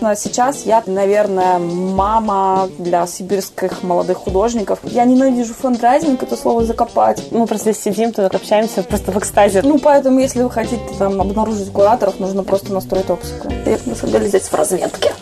Но сейчас я, наверное, мама для сибирских молодых художников. Я ненавижу фандрайзинг, это слово закопать. Мы просто здесь сидим, тут общаемся просто в экстазе. Ну, поэтому, если вы хотите там обнаружить кураторов, нужно просто настроить опсику. Я, на самом деле, здесь в разведке.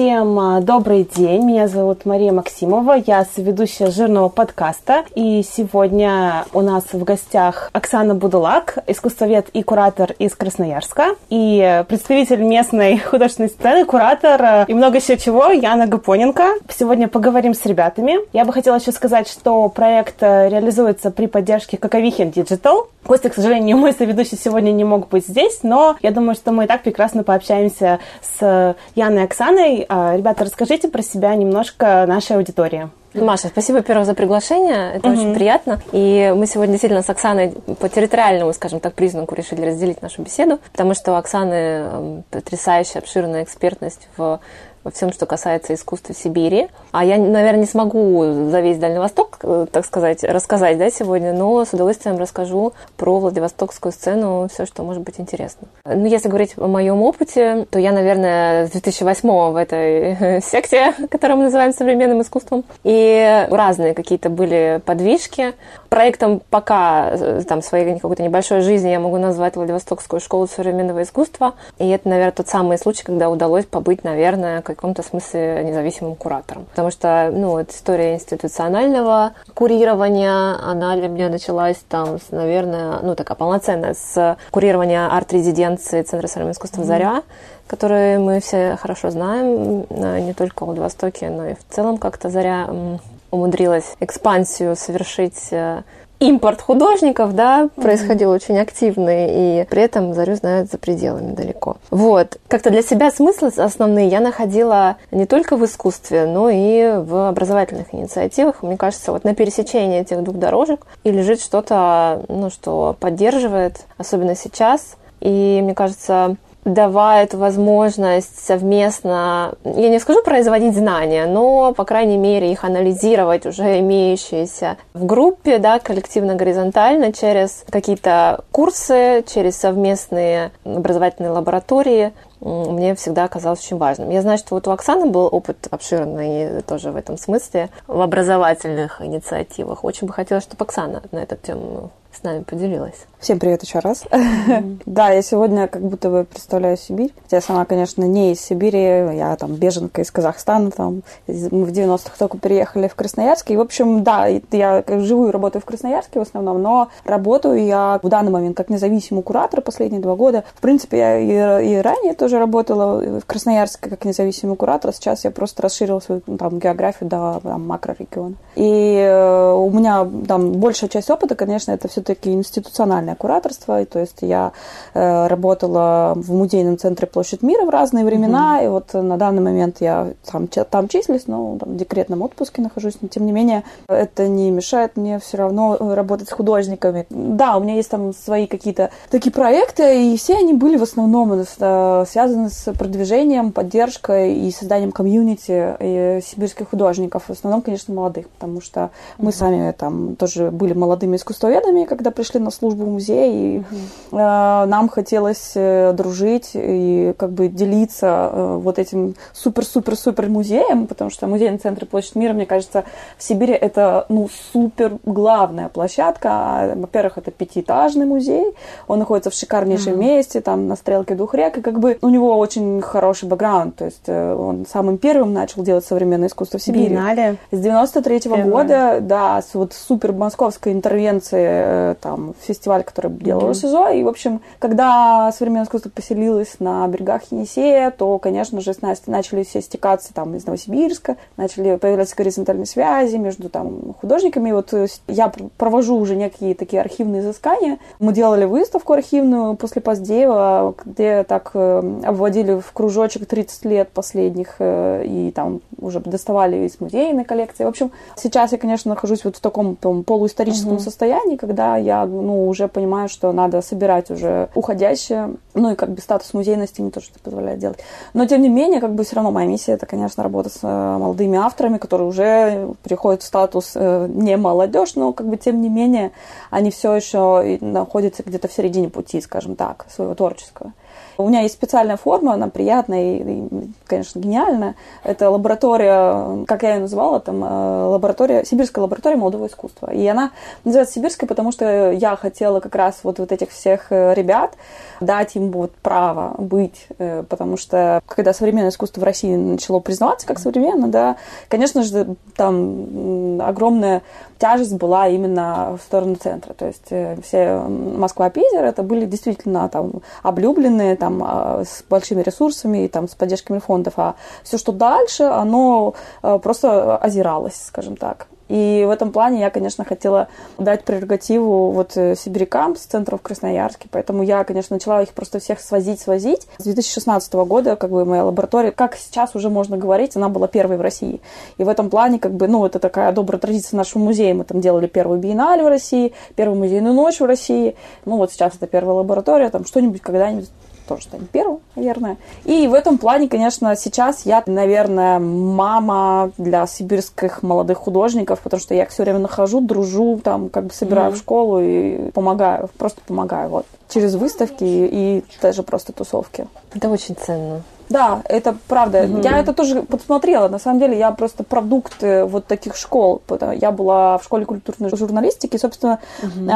Всем а, добрый день. Меня зовут Мария Максимова. Я соведущая жирного подкаста. И сегодня у нас в гостях Оксана Будулак, искусствовед и куратор из Красноярска. И представитель местной художественной сцены, куратор а, и много еще чего, Яна Гапоненко. Сегодня поговорим с ребятами. Я бы хотела еще сказать, что проект а, реализуется при поддержке Каковихин Digital. Костя, к сожалению, мой соведущий сегодня не мог быть здесь, но я думаю, что мы и так прекрасно пообщаемся с Яной и Оксаной. А, ребята, расскажите про себя немножко нашей аудитории. Маша, спасибо, во-первых, за приглашение. Это угу. очень приятно. И мы сегодня действительно с Оксаной по территориальному, скажем так, признаку решили разделить нашу беседу, потому что у Оксаны потрясающая, обширная экспертность в во всем, что касается искусства Сибири. А я, наверное, не смогу за весь Дальний Восток, э, так сказать, рассказать да, сегодня, но с удовольствием расскажу про Владивостокскую сцену, все, что может быть интересно. Ну, если говорить о моем опыте, то я, наверное, с 2008 в этой секте, которую мы называем современным искусством. И разные какие-то были подвижки. Проектом пока э, там своей какой-то небольшой жизни я могу назвать Владивостокскую школу современного искусства. И это, наверное, тот самый случай, когда удалось побыть, наверное, каком-то смысле независимым куратором. Потому что, ну, вот история институционального курирования, она для меня началась там, с, наверное, ну, такая полноценная, с курирования арт-резиденции Центра современного искусства «Заря», которые мы все хорошо знаем, э, не только в Владивостоке, но и в целом как-то «Заря» умудрилась экспансию совершить э, импорт художников, да, mm-hmm. происходил очень активный, и при этом Зарю знают за пределами далеко. Вот. Как-то для себя смыслы основные я находила не только в искусстве, но и в образовательных инициативах. Мне кажется, вот на пересечении этих двух дорожек и лежит что-то, ну, что поддерживает, особенно сейчас. И мне кажется, давает возможность совместно, я не скажу производить знания, но, по крайней мере, их анализировать уже имеющиеся в группе, да, коллективно-горизонтально через какие-то курсы, через совместные образовательные лаборатории, мне всегда казалось очень важным. Я знаю, что вот у Оксаны был опыт обширный тоже в этом смысле, в образовательных инициативах. Очень бы хотелось, чтобы Оксана на эту тему с нами поделилась. Всем привет еще раз. Mm-hmm. да, я сегодня как будто бы представляю Сибирь. Я сама, конечно, не из Сибири, я там беженка из Казахстана, там мы в 90-х только переехали в Красноярск. И, в общем, да, я живу и работаю в Красноярске в основном, но работаю я в данный момент как независимый куратор последние два года. В принципе, я и, и ранее тоже работала в Красноярске как независимый куратор. Сейчас я просто расширила свою там, географию до там, макрорегиона. И э, у меня там большая часть опыта, конечно, это все-таки институциональная музейное кураторство, и, то есть я э, работала в музейном центре Площадь Мира в разные времена, угу. и вот на данный момент я там, там числюсь, но там, в декретном отпуске нахожусь, но тем не менее это не мешает мне все равно э, работать с художниками. Да, у меня есть там свои какие-то такие проекты, и все они были в основном э, связаны с продвижением, поддержкой и созданием комьюнити э, сибирских художников, в основном, конечно, молодых, потому что мы угу. сами там тоже были молодыми искусствоведами, когда пришли на службу в музей, и угу. э, нам хотелось э, дружить и как бы делиться э, вот этим супер-супер-супер музеем, потому что музейный центр Площадь Мира, мне кажется, в Сибири это, ну, супер главная площадка. Во-первых, это пятиэтажный музей, он находится в шикарнейшем угу. месте, там на стрелке двух рек, и как бы у него очень хороший бэкграунд, то есть э, он самым первым начал делать современное искусство в Сибири. Биеннале. С 93 -го года, да, с вот супер московской интервенции, э, там, фестиваль который делал mm-hmm. СИЗО. И, в общем, когда современное искусство поселилось на берегах Енисея, то, конечно же, с Настей начали все стекаться там из Новосибирска, начали появляться горизонтальные связи между там художниками. И вот э, я провожу уже некие такие архивные изыскания. Мы делали выставку архивную после Поздеева, где так э, обводили в кружочек 30 лет последних, э, и там уже доставали из музейной коллекции. В общем, сейчас я, конечно, нахожусь вот в таком там, полуисторическом mm-hmm. состоянии, когда я ну, уже понимаю, что надо собирать уже уходящее. Ну и как бы статус музейности не то, что позволяет делать. Но тем не менее, как бы все равно моя миссия это, конечно, работа с э, молодыми авторами, которые уже приходят в статус э, не молодежь, но как бы тем не менее они все еще находятся где-то в середине пути, скажем так, своего творческого. У меня есть специальная форма, она приятная и, конечно, гениальная. Это лаборатория, как я ее называла, там э, лаборатория, сибирская лаборатория молодого искусства. И она называется сибирская, потому что я хотела как раз вот, вот этих всех э, ребят дать им вот право быть, э, потому что когда современное искусство в России начало признаваться как современно, да, конечно же, там огромная тяжесть была именно в сторону центра. То есть все Москва-Питер это были действительно там облюбленные, там а, с большими ресурсами и там с поддержками фондов, а все, что дальше, оно просто озиралось, скажем так. И в этом плане я, конечно, хотела дать прерогативу вот э, сибирякам с центра в Красноярске. Поэтому я, конечно, начала их просто всех свозить, свозить. С 2016 года, как бы, моя лаборатория, как сейчас уже можно говорить, она была первой в России. И в этом плане, как бы, ну, это такая добрая традиция нашего музея. Мы там делали первую биеннале в России, первую музейную ночь в России. Ну, вот сейчас это первая лаборатория, там что-нибудь когда-нибудь тоже станет первым, наверное. И в этом плане, конечно, сейчас я, наверное, мама для сибирских молодых художников, потому что я их все время нахожу, дружу, там, как бы собираю mm-hmm. в школу и помогаю, просто помогаю, вот, через выставки и даже просто тусовки. Это очень ценно. Да, это правда. Угу. Я это тоже подсмотрела. На самом деле я просто продукт э, вот таких школ. Я была в школе культурной журналистики. Собственно, угу.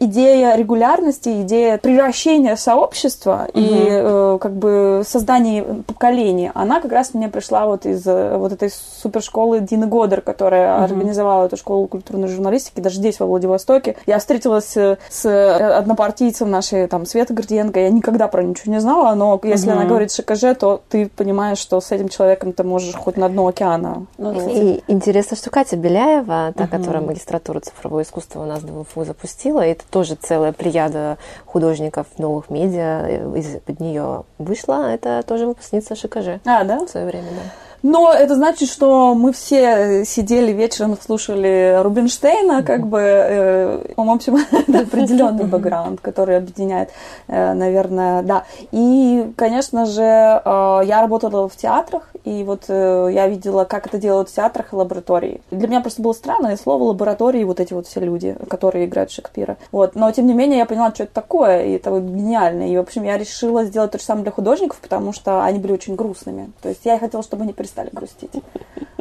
идея регулярности, идея превращения сообщества угу. и э, как бы создания поколений, она как раз мне пришла вот из вот этой супершколы Дины Годер, которая угу. организовала эту школу культурной журналистики даже здесь, во Владивостоке. Я встретилась с однопартийцем нашей, там, Светой Гордиенко. Я никогда про ничего не знала, но если угу. она говорит ШКЖ, то ты понимаешь, что с этим человеком ты можешь хоть на дно океана. Ну, и интересно, что Катя Беляева, та, угу. которая магистратуру цифровое искусство у нас в ВФУ запустила, это тоже целая плеяда художников новых медиа из-под нее вышла. Это тоже выпускница ШКЖ. А, да? В свое время, да. Но это значит, что мы все сидели вечером, слушали Рубинштейна, как бы, э, в общем, это определенный бэкграунд, который объединяет, э, наверное, да. И, конечно же, э, я работала в театрах, и вот я видела, как это делают в театрах и лаборатории. Для меня просто было странное слово лаборатории, вот эти вот все люди, которые играют Шекспира. Вот. Но, тем не менее, я поняла, что это такое, и это гениально. И, в общем, я решила сделать то же самое для художников, потому что они были очень грустными. То есть я хотела, чтобы они перестали грустить.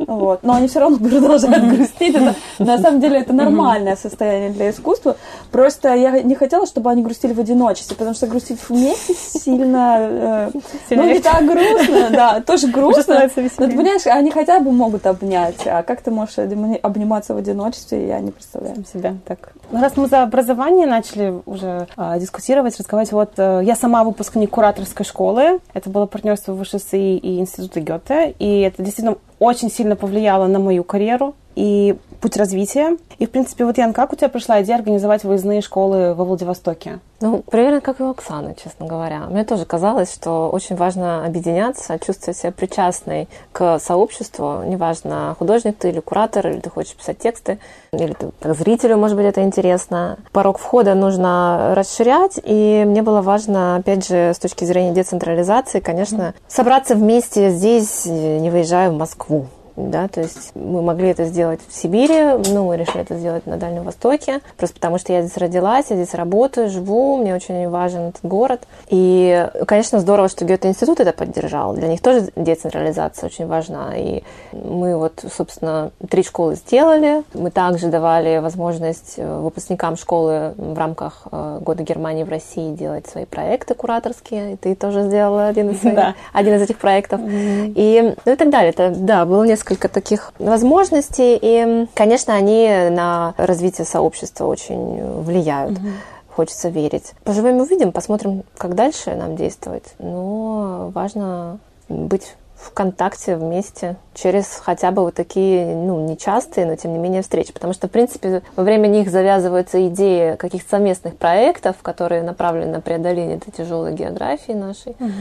Вот. Но они все равно продолжают грустить. Это, на самом деле это нормальное состояние для искусства. Просто я не хотела, чтобы они грустили в одиночестве, потому что грустить вместе сильно... Э, ну, не так грустно, да, тоже грустно. Но ты понимаешь, они хотя бы могут обнять. А как ты можешь обниматься в одиночестве, я не представляю. себя так. Ну, раз мы за образование начали уже а, дискутировать, разговаривать, вот э, я сама выпускник кураторской школы. Это было партнерство в ВШСИ и Института Гёте. И это действительно очень сильно повлияло на мою карьеру и путь развития. И, в принципе, вот, Ян, как у тебя пришла идея организовать выездные школы во Владивостоке? Ну, примерно как и у Оксаны, честно говоря. Мне тоже казалось, что очень важно объединяться, чувствовать себя причастной к сообществу. Неважно, художник ты или куратор, или ты хочешь писать тексты, или ты, как зрителю, может быть, это интересно. Порог входа нужно расширять, и мне было важно, опять же, с точки зрения децентрализации, конечно, собраться вместе здесь, не выезжая в Москву да, то есть мы могли это сделать в Сибири, но мы решили это сделать на Дальнем Востоке, просто потому что я здесь родилась, я здесь работаю, живу, мне очень важен этот город. И, конечно, здорово, что Гёте-институт это поддержал. Для них тоже децентрализация очень важна. И мы вот, собственно, три школы сделали. Мы также давали возможность э, выпускникам школы в рамках э, Года Германии в России делать свои проекты кураторские. И ты тоже сделала один из, своих, да. один из этих проектов. Mm-hmm. И, ну и так далее. Это, да, было несколько несколько таких возможностей, и, конечно, они на развитие сообщества очень влияют. Угу. Хочется верить. Поживем увидим, посмотрим, как дальше нам действовать. Но важно быть в контакте вместе через хотя бы вот такие, ну, нечастые, но тем не менее встречи. Потому что, в принципе, во время них завязываются идеи каких-то совместных проектов, которые направлены на преодоление этой тяжелой географии нашей. Угу.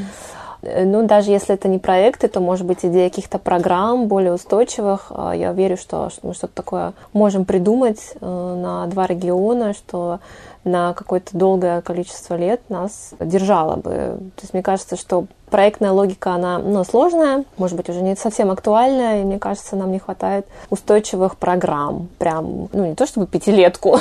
Э, ну, даже если это не проекты, то, может быть, идея каких-то программ более устойчивых. А, я верю, что мы что-то такое можем придумать э, на два региона, что на какое-то долгое количество лет нас держало бы. То есть мне кажется, что проектная логика, она ну, сложная, может быть, уже не совсем актуальная, и мне кажется, нам не хватает устойчивых программ. Прям, ну, не то чтобы пятилетку,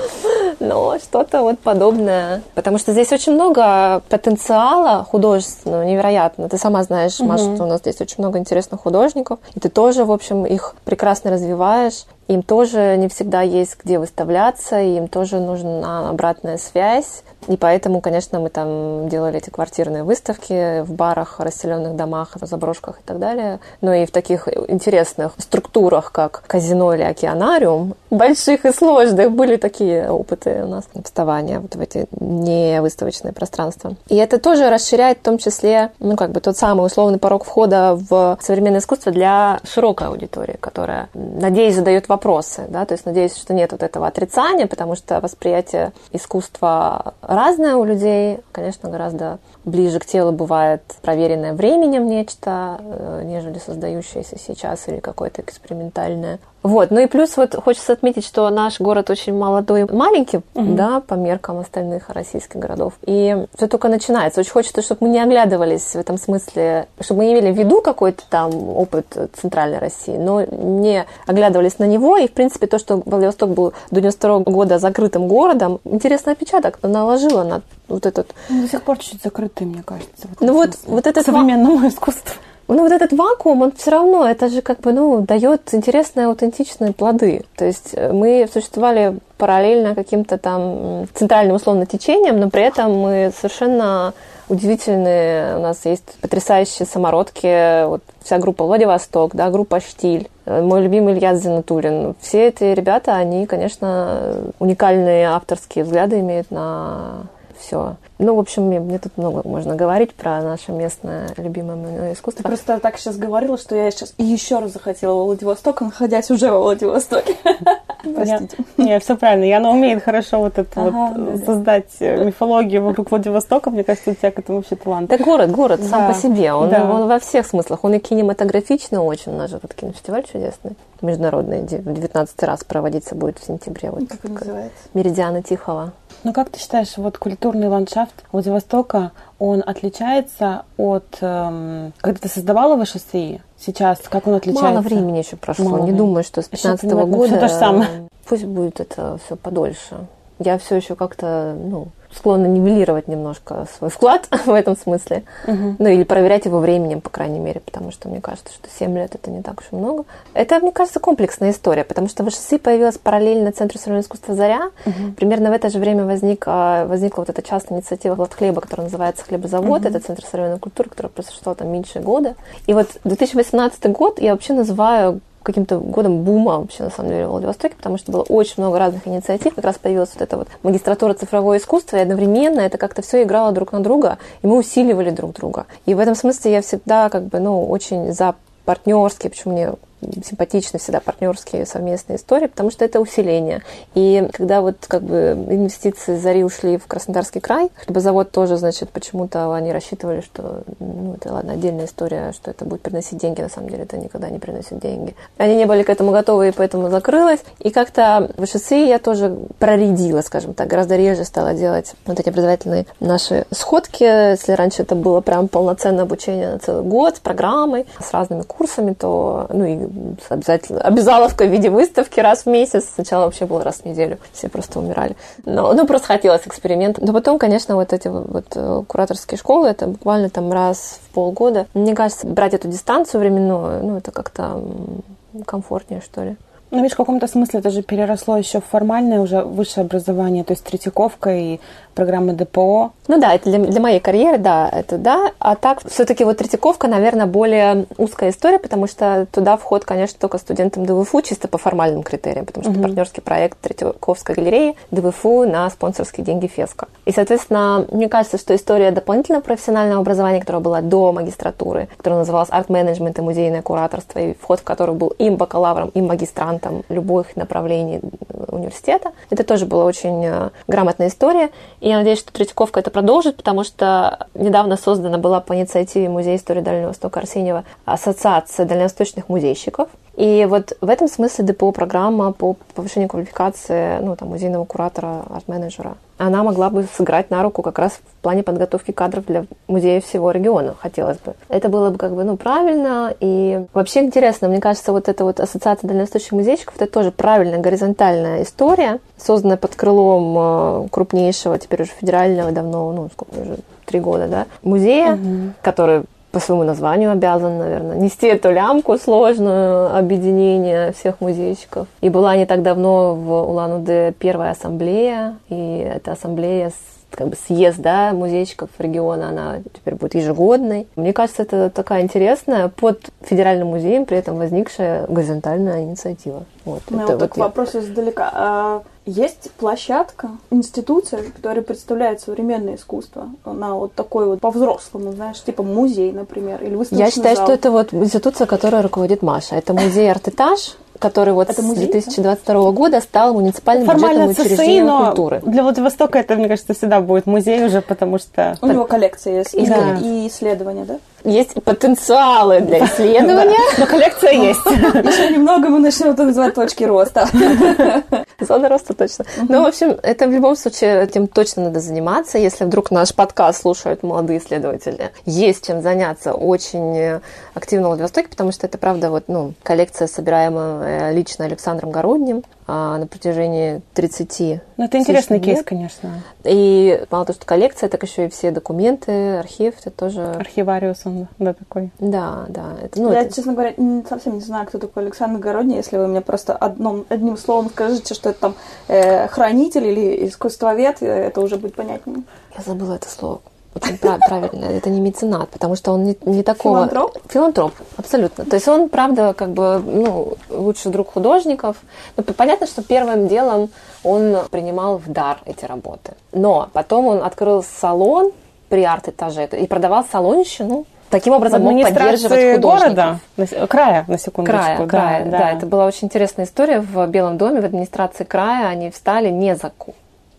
но что-то вот подобное. Потому что здесь очень много потенциала художественного, невероятно. Ты сама знаешь, Маша, что у нас здесь очень много интересных художников, и ты тоже, в общем, их прекрасно развиваешь им тоже не всегда есть где выставляться, им тоже нужна обратная связь. И поэтому, конечно, мы там делали эти квартирные выставки в барах, расселенных домах, заброшках и так далее. Но и в таких интересных структурах, как казино или океанариум, больших и сложных, были такие опыты у нас вставания вот в эти невыставочные пространства. И это тоже расширяет в том числе, ну, как бы тот самый условный порог входа в современное искусство для широкой аудитории, которая, надеюсь, задает вопросы, да, то есть надеюсь, что нет вот этого отрицания, потому что восприятие искусства разное у людей, конечно, гораздо ближе к телу бывает проверенное временем нечто, э, нежели создающееся сейчас или какое-то экспериментальное. Вот, ну и плюс вот хочется отметить, что наш город очень молодой, маленький, угу. да, по меркам остальных российских городов. И все только начинается. Очень хочется, чтобы мы не оглядывались в этом смысле, чтобы мы имели в виду какой-то там опыт центральной России, но не оглядывались на него. И, в принципе, то, что Владивосток был до 92 года закрытым городом, интересный отпечаток наложило на вот этот... Он до сих пор чуть-чуть закрытый, мне кажется. Ну вот, вот этот... Современному искусству. Ну, вот этот вакуум, он все равно, это же как бы, ну, дает интересные, аутентичные плоды. То есть э, мы существовали параллельно каким-то там центральным условно течением, но при этом мы совершенно удивительные. У нас есть потрясающие самородки. Вот вся группа Владивосток, да, группа Штиль. Э, мой любимый Илья Зинатулин. Все эти ребята, они, конечно, уникальные авторские взгляды имеют на все. Ну, в общем, мне, мне тут много можно говорить про наше местное любимое искусство. Ты просто так сейчас говорила, что я сейчас еще раз захотела во Владивосток, находясь уже во Владивостоке. Простите. Нет, все правильно. И она умеет хорошо вот это вот создать э, мифологию вокруг Владивостока. Мне кажется, у тебя к этому вообще талант. Это город, город сам по себе. Он, во всех смыслах. Он и кинематографичный очень. У нас же тут кинофестиваль чудесный. Международный. В 19 раз проводиться будет в сентябре. Как называется? Меридиана Тихого. Ну, как ты считаешь, вот культурный ландшафт Владивостока, он отличается от... Эм, когда ты создавала ВШСИ, сейчас, как он отличается? Мало времени еще прошло. Мало. Не думаю, что с 15 -го года... Все то же самое. Пусть будет это все подольше. Я все еще как-то, ну, склонна нивелировать немножко свой вклад в этом смысле. Угу. Ну, или проверять его временем, по крайней мере, потому что мне кажется, что 7 лет это не так уж и много. Это, мне кажется, комплексная история, потому что в ШСИ появилась параллельно Центру современного искусства «Заря». Угу. Примерно в это же время возник, а, возникла вот эта частная инициатива «Глад хлеба», которая называется «Хлебозавод». Угу. Это Центр современной культуры, который просуществовал там меньше года. И вот 2018 год я вообще называю каким-то годом бума вообще, на самом деле, в Владивостоке, потому что было очень много разных инициатив. Как раз появилась вот эта вот магистратура цифровое искусство, и одновременно это как-то все играло друг на друга, и мы усиливали друг друга. И в этом смысле я всегда как бы, ну, очень за партнерские, почему мне симпатичны всегда партнерские совместные истории, потому что это усиление. И когда вот как бы инвестиции Зари ушли в Краснодарский край, хлебозавод тоже, значит, почему-то они рассчитывали, что, ну, это, ладно, отдельная история, что это будет приносить деньги, на самом деле это никогда не приносит деньги. Они не были к этому готовы, и поэтому закрылось. И как-то в ШСИ я тоже проредила, скажем так, гораздо реже стала делать вот эти образовательные наши сходки. Если раньше это было прям полноценное обучение на целый год с программой, с разными курсами, то, ну и обязательно обязаловка в виде выставки раз в месяц. Сначала вообще было раз в неделю. Все просто умирали. Но, ну, просто хотелось эксперимент. Но потом, конечно, вот эти вот э, кураторские школы, это буквально там раз в полгода. Мне кажется, брать эту дистанцию временную, ну, это как-то комфортнее, что ли. Ну, видишь, в каком-то смысле это же переросло еще в формальное уже высшее образование, то есть Третьяковка и программы ДПО. Ну да, это для, для моей карьеры, да, это да. А так, все-таки вот Третьяковка, наверное, более узкая история, потому что туда вход, конечно, только студентам ДВФУ, чисто по формальным критериям, потому что угу. партнерский проект Третьяковской галереи ДВФУ на спонсорские деньги ФЕСКО. И, соответственно, мне кажется, что история дополнительного профессионального образования, которая была до магистратуры, которая называлась арт-менеджмент и музейное кураторство, и вход в который был им бакалавром, им магистрантом любых направлений университета, это тоже была очень э, грамотная история. И я надеюсь, что Третьяковка это продолжит, потому что недавно создана была по инициативе Музея истории Дальнего Востока Арсеньева Ассоциация дальневосточных музейщиков. И вот в этом смысле ДПО программа по повышению квалификации ну, там, музейного куратора, арт-менеджера она могла бы сыграть на руку как раз в плане подготовки кадров для музея всего региона, хотелось бы. Это было бы как бы, ну, правильно. И вообще интересно, мне кажется, вот эта вот ассоциация дальневосточных музейщиков, это тоже правильная горизонтальная история, созданная под крылом э, крупнейшего, теперь уже федерального, давно, ну, сколько уже, три года, да, музея, угу. который по своему названию обязан, наверное, нести эту лямку сложную объединение всех музейщиков. И была не так давно в Улан-Удэ первая ассамблея, и эта ассамблея как бы съезд да, музейщиков региона, она теперь будет ежегодной. Мне кажется, это такая интересная под федеральным музеем при этом возникшая горизонтальная инициатива. Вот, ну, это вот, вот вопрос издалека. А есть площадка, институция, которая представляет современное искусство. Она вот такой вот по-взрослому, знаешь, типа музей, например, или выставочный Я считаю, зал. что это вот институция, которой руководит Маша. Это музей «Артэтаж», который вот это с 2022 да? года стал муниципальным Формально бюджетным учреждением но культуры. Для Владивостока это, мне кажется, всегда будет музей уже, потому что... У него коллекция есть и, да. и исследования, да? Есть потенциалы для исследования. Но коллекция есть. Еще немного мы начнем называть точки роста. Зона роста точно. Ну, в общем, это в любом случае этим точно надо заниматься. Если вдруг наш подкаст слушают молодые исследователи, есть чем заняться очень активно в Владивостоке, потому что это, правда, вот, ну, коллекция, собираемая лично Александром Городним, а, на протяжении 30 Ну, это интересный лет. кейс, конечно. И мало того, что коллекция, так еще и все документы, архив, это тоже... Архивариус он, да, такой. Да, да. Это, ну, Я, это... честно говоря, совсем не знаю, кто такой Александр Городний. Если вы мне просто одном, одним словом скажете, что это там э, хранитель или искусствовед, это уже будет понятнее. Я забыла это слово правильно, это не меценат, потому что он не, не такого... Филантроп? Филантроп, абсолютно. То есть он, правда, как бы, ну, лучший друг художников. Ну, понятно, что первым делом он принимал в дар эти работы. Но потом он открыл салон при арт-этаже и продавал салонщину, таким образом мог поддерживать города, края, на секундочку. Края, края, да, да. да. Это была очень интересная история. В Белом доме, в администрации края они встали не за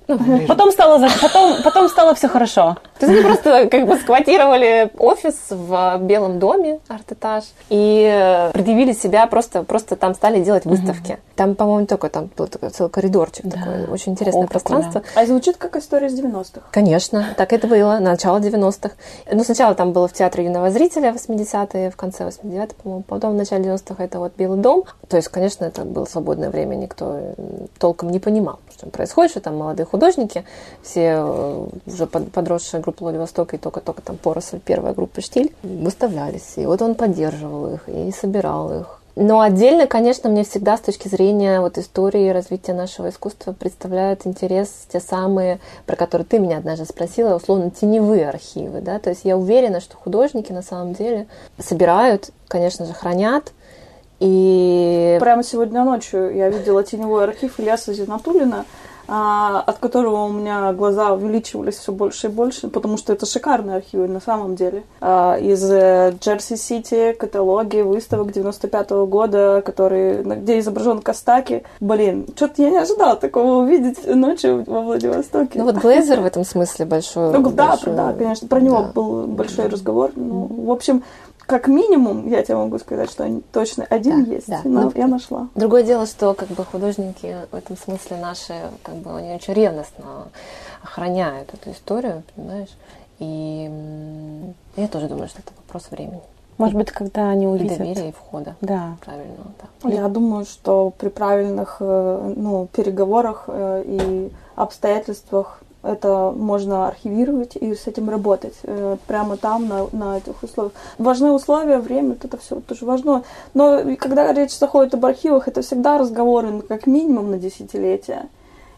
ну, потом стало, потом, потом стало все хорошо. То есть они просто как бы сквотировали офис в Белом доме, арт-этаж, и э, предъявили себя, просто, просто там стали делать выставки. Там, по-моему, только там был такой целый коридорчик, да. такое очень интересное О, пространство. Да. А звучит как история из 90-х. Конечно, так это было, начало 90-х. Ну, сначала там было в театре юного зрителя 80-е, в конце 89-х, по-моему, потом в начале 90-х это вот Белый дом. То есть, конечно, это было свободное время, никто толком не понимал, что происходит, что там молодые художники, все э, уже подросшая группа Владивостока и только-только там поросль, первая группа «Штиль» выставлялись. И вот он поддерживал их и собирал их. Но отдельно, конечно, мне всегда с точки зрения вот истории развития нашего искусства представляют интерес те самые, про которые ты меня однажды спросила, условно, теневые архивы. Да? То есть я уверена, что художники на самом деле собирают, конечно же, хранят, и... Прямо сегодня ночью я видела теневой архив Ильяса Зинатулина, от которого у меня глаза увеличивались все больше и больше, потому что это шикарные архивы на самом деле. А, из э, Джерси-Сити каталоги выставок 95 -го года, которые, где изображен Костаки. Блин, что-то я не ожидала такого увидеть ночью во Владивостоке. Ну вот Глейзер в этом смысле большой. Ну, да, большой... да, конечно, про него да. был большой разговор. Ну, в общем, как минимум, я тебе могу сказать, что точно один да, есть. Да. Но, я нашла. Другое дело, что как бы художники в этом смысле наши, как бы они очень ревностно охраняют эту историю, понимаешь? И я тоже думаю, что это вопрос времени. Может быть, когда они увидят. И доверия, и входа. Да. Правильно, да. Я думаю, что при правильных э, ну, переговорах э, и обстоятельствах это можно архивировать и с этим работать э, прямо там, на, на этих условиях. Важны условия, время, это все тоже важно. Но когда речь заходит об архивах, это всегда разговоры ну, как минимум на десятилетия.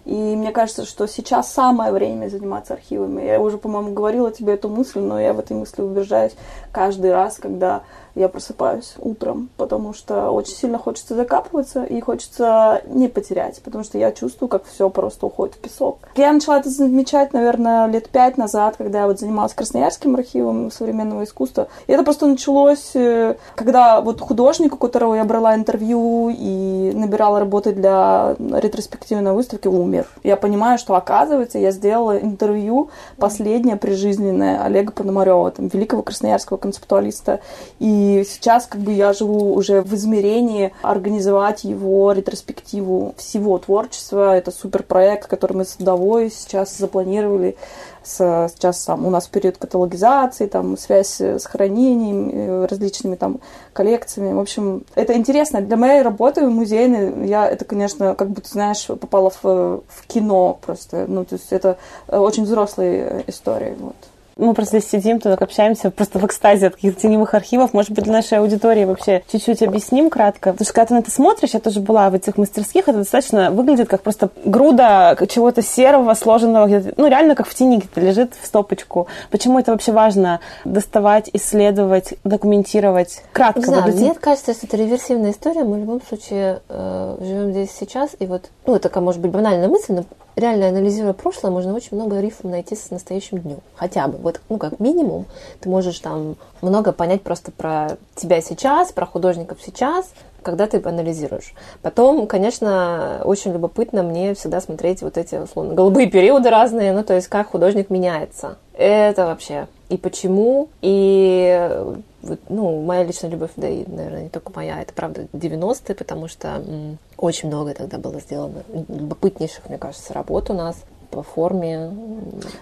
И мне кажется, что сейчас самое время заниматься архивами. Я уже, по-моему, говорила тебе эту мысль, но я в этой мысли убеждаюсь каждый раз, когда я просыпаюсь утром, потому что очень сильно хочется закапываться и хочется не потерять, потому что я чувствую, как все просто уходит в песок. Я начала это замечать, наверное, лет пять назад, когда я вот занималась Красноярским архивом современного искусства. И это просто началось, э, когда вот художник, у которого я брала интервью и набирала работы для ретроспективной выставки, умер. Я понимаю, что, оказывается, я сделала интервью последнее прижизненное Олега Пономарева, там, великого красноярского концептуалиста. И сейчас как бы я живу уже в измерении организовать его ретроспективу всего творчества. Это суперпроект, который мы с Удовой сейчас запланировали с, сейчас там у нас период каталогизации, там связь с хранением, э, различными там коллекциями. В общем, это интересно. Для моей работы музейной я это, конечно, как будто, знаешь, попала в, в кино просто. Ну, то есть это очень взрослая история. Вот мы просто здесь сидим, тут общаемся просто в экстазе от каких-то теневых архивов. Может быть, для нашей аудитории вообще чуть-чуть объясним кратко. Потому что когда ты на это смотришь, я тоже была в этих мастерских, это достаточно выглядит как просто груда чего-то серого, сложенного, ну, реально как в тени где-то лежит в стопочку. Почему это вообще важно доставать, исследовать, документировать? Кратко. Не знаю, мне кажется, что это реверсивная история. Мы в любом случае э, живем здесь сейчас, и вот, ну, это может быть, банальная мысль, но реально анализируя прошлое, можно очень много рифм найти с настоящим днем. Хотя бы, вот, ну, как минимум, ты можешь там много понять просто про тебя сейчас, про художников сейчас, когда ты анализируешь. Потом, конечно, очень любопытно мне всегда смотреть вот эти, условно, голубые периоды разные, ну, то есть как художник меняется. Это вообще и почему, и ну, моя личная любовь, да и, наверное, не только моя, это правда 90-е, потому что очень много тогда было сделано любопытнейших, мне кажется, работ у нас по форме.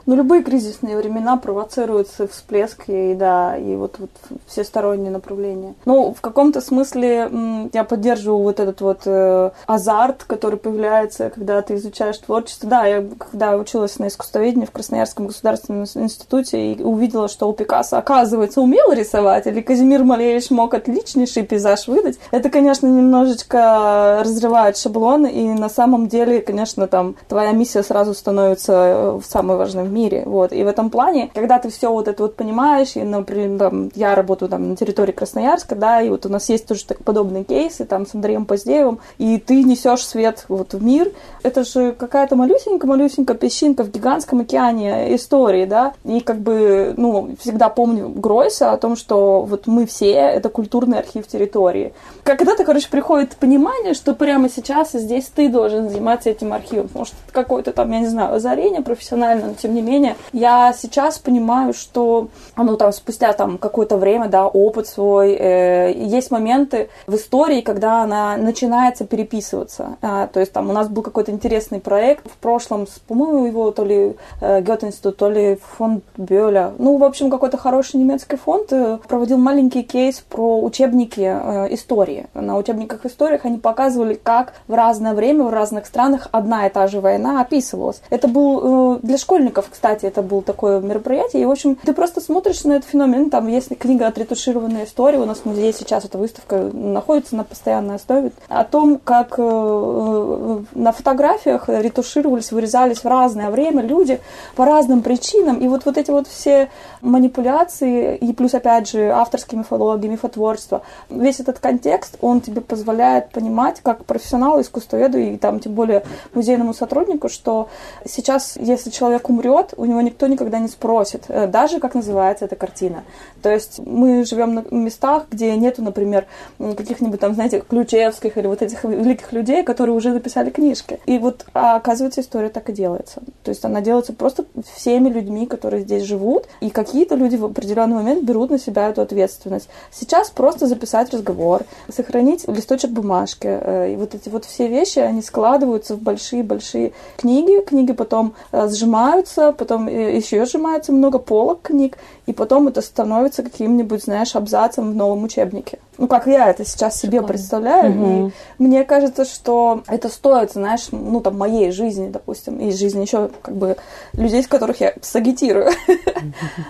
Ну, любые кризисные времена провоцируются всплески, и да, и вот, вот все сторонние направления. Ну, в каком-то смысле я поддерживаю вот этот вот э, азарт, который появляется, когда ты изучаешь творчество. Да, я когда училась на искусствоведении в Красноярском государственном институте и увидела, что у Пикассо, оказывается, умел рисовать, или Казимир Малевич мог отличнейший пейзаж выдать, это, конечно, немножечко разрывает шаблон, и на самом деле, конечно, там твоя миссия сразу становится становится э, самой важной в мире. Вот. И в этом плане, когда ты все вот это вот понимаешь, и, например, там, я работаю там на территории Красноярска, да, и вот у нас есть тоже так, подобные кейсы там с Андреем Поздеевым, и ты несешь свет вот в мир. Это же какая-то малюсенькая-малюсенькая песчинка в гигантском океане истории, да, и как бы, ну, всегда помню Гройса о том, что вот мы все — это культурный архив территории. Когда-то, короче, приходит понимание, что прямо сейчас и здесь ты должен заниматься этим архивом, может, какой-то там, я не знаю, озарение профессионально, но тем не менее я сейчас понимаю, что ну там спустя там какое-то время, да, опыт свой, э, есть моменты в истории, когда она начинается переписываться. А, то есть там у нас был какой-то интересный проект в прошлом, по-моему, его то ли э, Гёте-институт, то ли фонд Бёля. Ну, в общем, какой-то хороший немецкий фонд э, проводил маленький кейс про учебники э, истории. На учебниках истории они показывали, как в разное время в разных странах одна и та же война описывалась. Это был э, для школьников, кстати, это было такое мероприятие. И, в общем, ты просто смотришь на этот феномен. Там есть книга «Отретушированная история». У нас в музее сейчас эта выставка находится на постоянной основе. О том, как э, э, на фотографиях ретушировались, вырезались в разное время люди по разным причинам. И вот, вот эти вот все манипуляции, и плюс, опять же, авторские мифологии, мифотворчество, весь этот контекст, он тебе позволяет понимать, как профессионалу, искусствоведу и там, тем более, музейному сотруднику, что сейчас, если человек умрет, у него никто никогда не спросит, э, даже как называется эта картина. То есть мы живем на местах, где нету, например, каких-нибудь там, знаете, Ключевских или вот этих великих людей, которые уже написали книжки. И вот, а, оказывается, история так и делается. То есть она делается просто всеми людьми, которые здесь живут, и какие-то люди в определенный момент берут на себя эту ответственность. Сейчас просто записать разговор, сохранить листочек бумажки, э, и вот эти вот все вещи, они складываются в большие-большие книги, книги потом э, сжимаются, потом еще сжимается много полок книг, и потом это становится каким-нибудь, знаешь, абзацем в новом учебнике. Ну, как я это сейчас себе Шикарно. представляю. Угу. И мне кажется, что это стоит, знаешь, ну, там, моей жизни, допустим, и жизни еще, как бы, людей, с которых я сагитирую.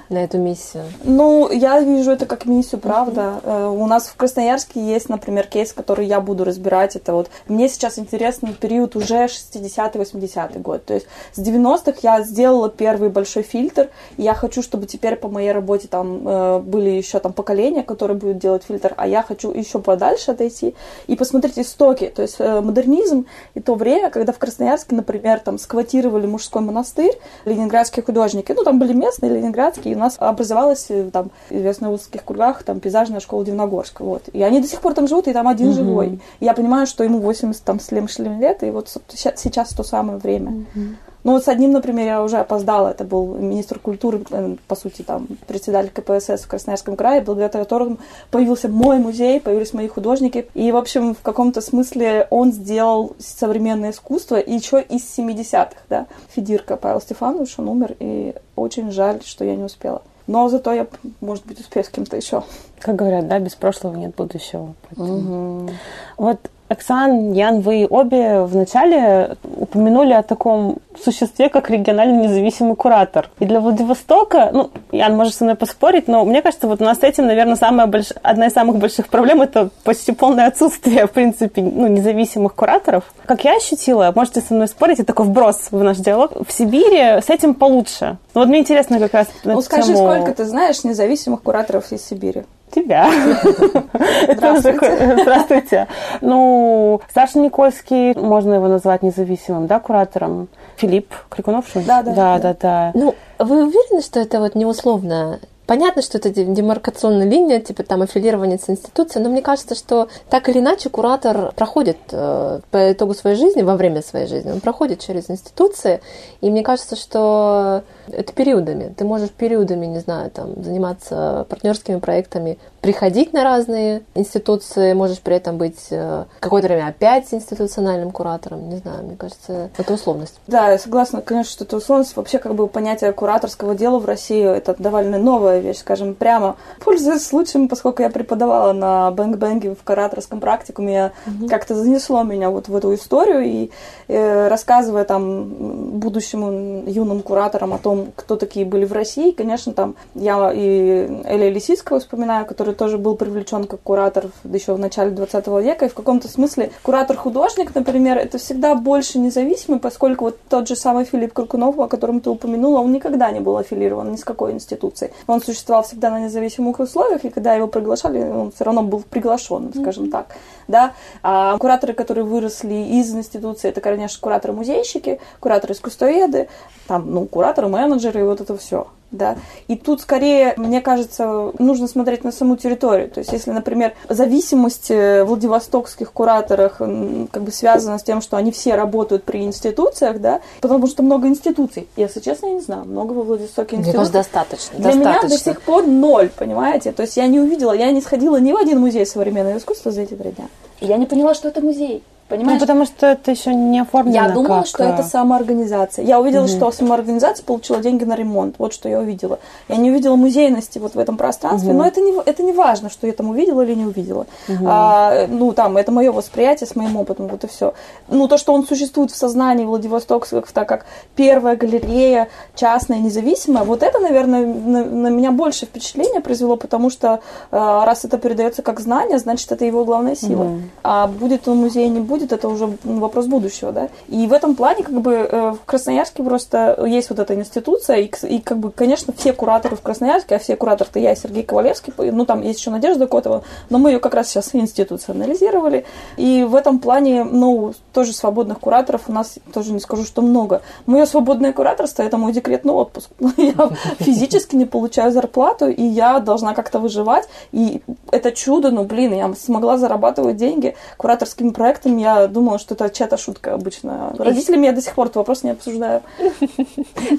На эту миссию. Ну, я вижу это как миссию, правда. Угу. У нас в Красноярске есть, например, кейс, который я буду разбирать. Это вот, мне сейчас интересный период уже 60-80-й год. То есть с 90-х я сделала первый большой фильтр, и я хочу, чтобы теперь по моей работе там э, были еще там поколения, которые будут делать фильтр, а я я хочу еще подальше отойти и посмотреть истоки, то есть э, модернизм и то время, когда в Красноярске, например, там сквотировали мужской монастырь, ленинградские художники, ну, там были местные ленинградские, и у нас образовалась э, там, известно в узких кругах, там, пейзажная школа Дивногорска, вот. И они до сих пор там живут, и там один угу. живой. И я понимаю, что ему 80 там, с лет, и вот сейчас то самое время. Угу. Ну вот с одним, например, я уже опоздала. Это был министр культуры, э, по сути, там, председатель КПСС в Красноярском крае, благодаря которому появился мой музей, появились мои художники. И, в общем, в каком-то смысле он сделал современное искусство, и еще из 70-х, да. Федирка Павел Стефанович, он умер, и очень жаль, что я не успела. Но зато я, может быть, успею с кем-то еще. Как говорят, да, без прошлого нет будущего. Угу. Вот Оксан, Ян, вы обе вначале упомянули о таком существе, как региональный независимый куратор. И для Владивостока, ну, Ян может со мной поспорить, но мне кажется, вот у нас с этим, наверное, самая больш... одна из самых больших проблем – это почти полное отсутствие, в принципе, ну, независимых кураторов. Как я ощутила, можете со мной спорить, это такой вброс в наш диалог, в Сибири с этим получше. Ну, вот мне интересно как раз Ну, скажи, тему... сколько ты знаешь независимых кураторов из Сибири? Тебя. Здравствуйте. Здравствуйте. Ну, Саша Никольский, можно его назвать независимым, да, куратором. Филипп Крикунов, что Да, да. Да, да, да. Ну, вы уверены, что это вот не условно Понятно, что это демаркационная линия, типа там аффилирование с институцией, но мне кажется, что так или иначе куратор проходит э, по итогу своей жизни, во время своей жизни, он проходит через институции, и мне кажется, что это периодами. Ты можешь периодами, не знаю, там, заниматься партнерскими проектами, приходить на разные институции, можешь при этом быть э, какое-то время опять институциональным куратором, не знаю, мне кажется, это условность. Да, я согласна, конечно, что это условность. Вообще, как бы понятие кураторского дела в России это довольно новая вещь, скажем прямо. Пользуясь случаем, поскольку я преподавала на Bang Bang е в кураторском практикуме, я угу. как-то занесло меня вот в эту историю и э, рассказывая там будущему юным кураторам о том, кто такие были в России, конечно, там я и Эля Лисицкого вспоминаю, который который тоже был привлечен как куратор еще в начале 20 века. И в каком-то смысле куратор-художник, например, это всегда больше независимый, поскольку вот тот же самый Филипп Куркунов, о котором ты упомянула, он никогда не был аффилирован ни с какой институцией. Он существовал всегда на независимых условиях, и когда его приглашали, он все равно был приглашен, скажем mm-hmm. так. Да? А кураторы, которые выросли из институции, это, конечно, кураторы-музейщики, кураторы-искусствоведы, там, ну, кураторы-менеджеры и вот это все да. И тут скорее, мне кажется, нужно смотреть на саму территорию. То есть, если, например, зависимость э, владивостокских кураторов как бы связана с тем, что они все работают при институциях, да, потому что много институций. Если честно, я не знаю, много во Владивостоке институтов. Мне кажется, достаточно. Для достаточно. меня до сих пор ноль, понимаете? То есть я не увидела, я не сходила ни в один музей современного искусства за эти три дня. Я не поняла, что это музей. Понимаешь? Ну, потому что это еще не оформлено. Я думала, как... что это э, самоорганизация. Я увидела, угу. что самоорганизация получила деньги на ремонт. Вот что я увидела. Я не увидела музейности вот в этом пространстве, угу. но это не, это не важно, что я там увидела или не увидела. Угу. А, ну, там, это мое восприятие с моим опытом, вот и все. Ну, то, что он существует в сознании Владивостока, так как первая галерея частная, независимая, вот это, наверное, на, на меня больше впечатление произвело, потому что а, раз это передается как знание, значит, это его главная сила. Угу. А будет он музей, не будет, будет, это уже вопрос будущего, да. И в этом плане, как бы, э, в Красноярске просто есть вот эта институция, и, и как бы, конечно, все кураторы в Красноярске, а все кураторы-то я Сергей Ковалевский, ну, там есть еще Надежда Котова, но мы ее как раз сейчас институционализировали, и в этом плане, ну, тоже свободных кураторов у нас тоже не скажу, что много. Мое свободное кураторство – это мой декретный отпуск. Я физически не получаю зарплату, и я должна как-то выживать, и это чудо, ну, блин, я смогла зарабатывать деньги кураторскими проектами, я думала, что это чья-то шутка обычно. Родителями я до сих пор этот вопрос не обсуждаю.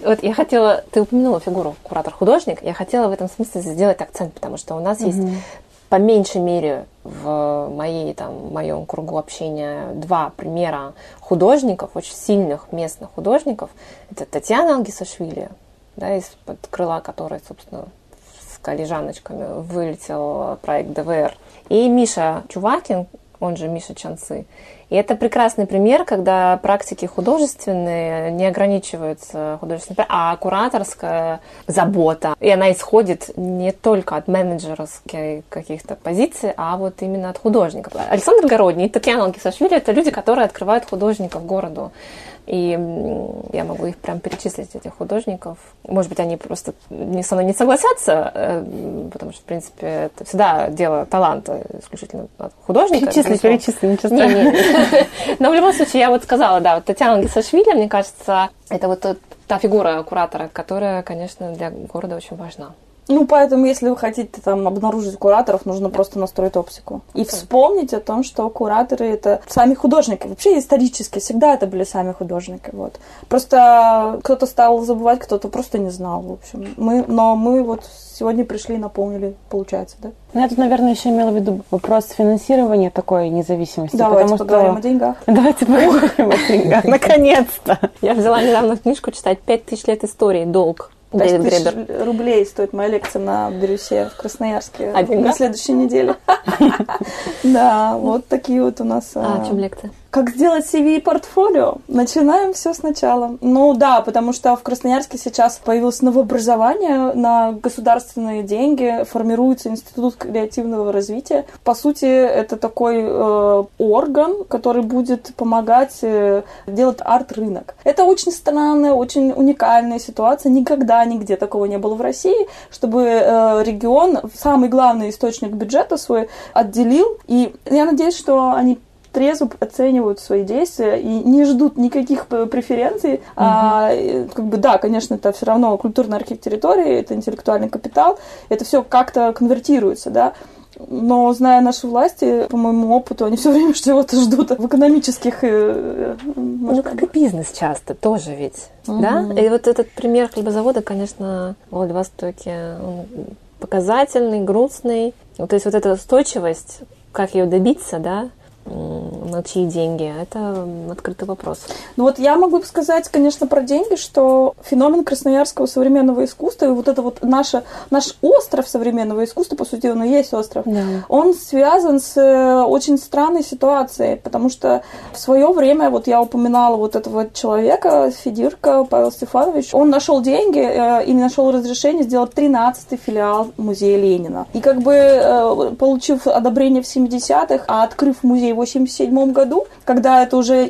Вот я хотела, ты упомянула фигуру куратор-художник, я хотела в этом смысле сделать акцент, потому что у нас есть по меньшей мере в моей, там, моем кругу общения два примера художников, очень сильных местных художников. Это Татьяна Алгисашвили, да, из-под крыла которой, собственно, с коллежаночками вылетел проект ДВР. И Миша Чувакин, он же Миша Чанцы. И это прекрасный пример, когда практики художественные не ограничиваются художественной, а кураторская забота. И она исходит не только от менеджерских каких-то позиций, а вот именно от художников. Александр Городний и Татьяна Ланкисашвили – это люди, которые открывают художников городу. И я могу их прям перечислить, этих художников. Может быть, они просто не со мной не согласятся, э, потому что, в принципе, это всегда дело таланта исключительно от художника. Перечисли, перечисли, ничего страшного. Но в любом случае, я вот сказала, да, вот Татьяна Гисашвили, мне кажется, это вот та фигура куратора, которая, конечно, для города очень важна. Ну, поэтому, если вы хотите там обнаружить кураторов, нужно просто настроить оптику. И вспомнить о том, что кураторы это сами художники. Вообще исторически всегда это были сами художники. Вот. Просто кто-то стал забывать, кто-то просто не знал. В общем. Мы, но мы вот сегодня пришли и наполнили, получается, да? Ну, я тут, наверное, еще имела в виду вопрос финансирования такой независимости. Давайте потому поговорим что... о деньгах. Давайте поговорим о деньгах. Наконец-то! Я взяла недавно книжку читать «Пять тысяч лет истории. Долг». Дэвид Гребер. рублей стоит моя лекция на Бирюсе в Красноярске Один, на следующей неделе. Да, вот такие вот у нас... А о чем лекция? Как сделать CV и портфолио? Начинаем все сначала. Ну да, потому что в Красноярске сейчас появилось новообразование на государственные деньги, формируется институт креативного развития. По сути, это такой э, орган, который будет помогать э, делать арт-рынок. Это очень странная, очень уникальная ситуация. Никогда нигде такого не было в России, чтобы э, регион самый главный источник бюджета свой отделил. И я надеюсь, что они трезво оценивают свои действия и не ждут никаких преференций. Угу. А, как бы, да, конечно, это все равно культурный архив территории, это интеллектуальный капитал, это все как-то конвертируется, да. Но зная наши власти, по моему опыту, они все время чего-то ждут в экономических... Э, ну, как и бизнес часто тоже ведь, угу. да? И вот этот пример хлебозавода, конечно, в Владивостоке он показательный, грустный. То есть вот эта устойчивость, как ее добиться, да, на чьи деньги? Это открытый вопрос. Ну вот я могу сказать, конечно, про деньги, что феномен красноярского современного искусства и вот это вот наше, наш остров современного искусства, по сути, он и есть остров, да. он связан с э, очень странной ситуацией, потому что в свое время, вот я упоминала вот этого человека, Федирка Павел Стефанович, он нашел деньги э, и нашел разрешение сделать 13-й филиал музея Ленина. И как бы э, получив одобрение в 70-х, а открыв музей 87 году, когда это уже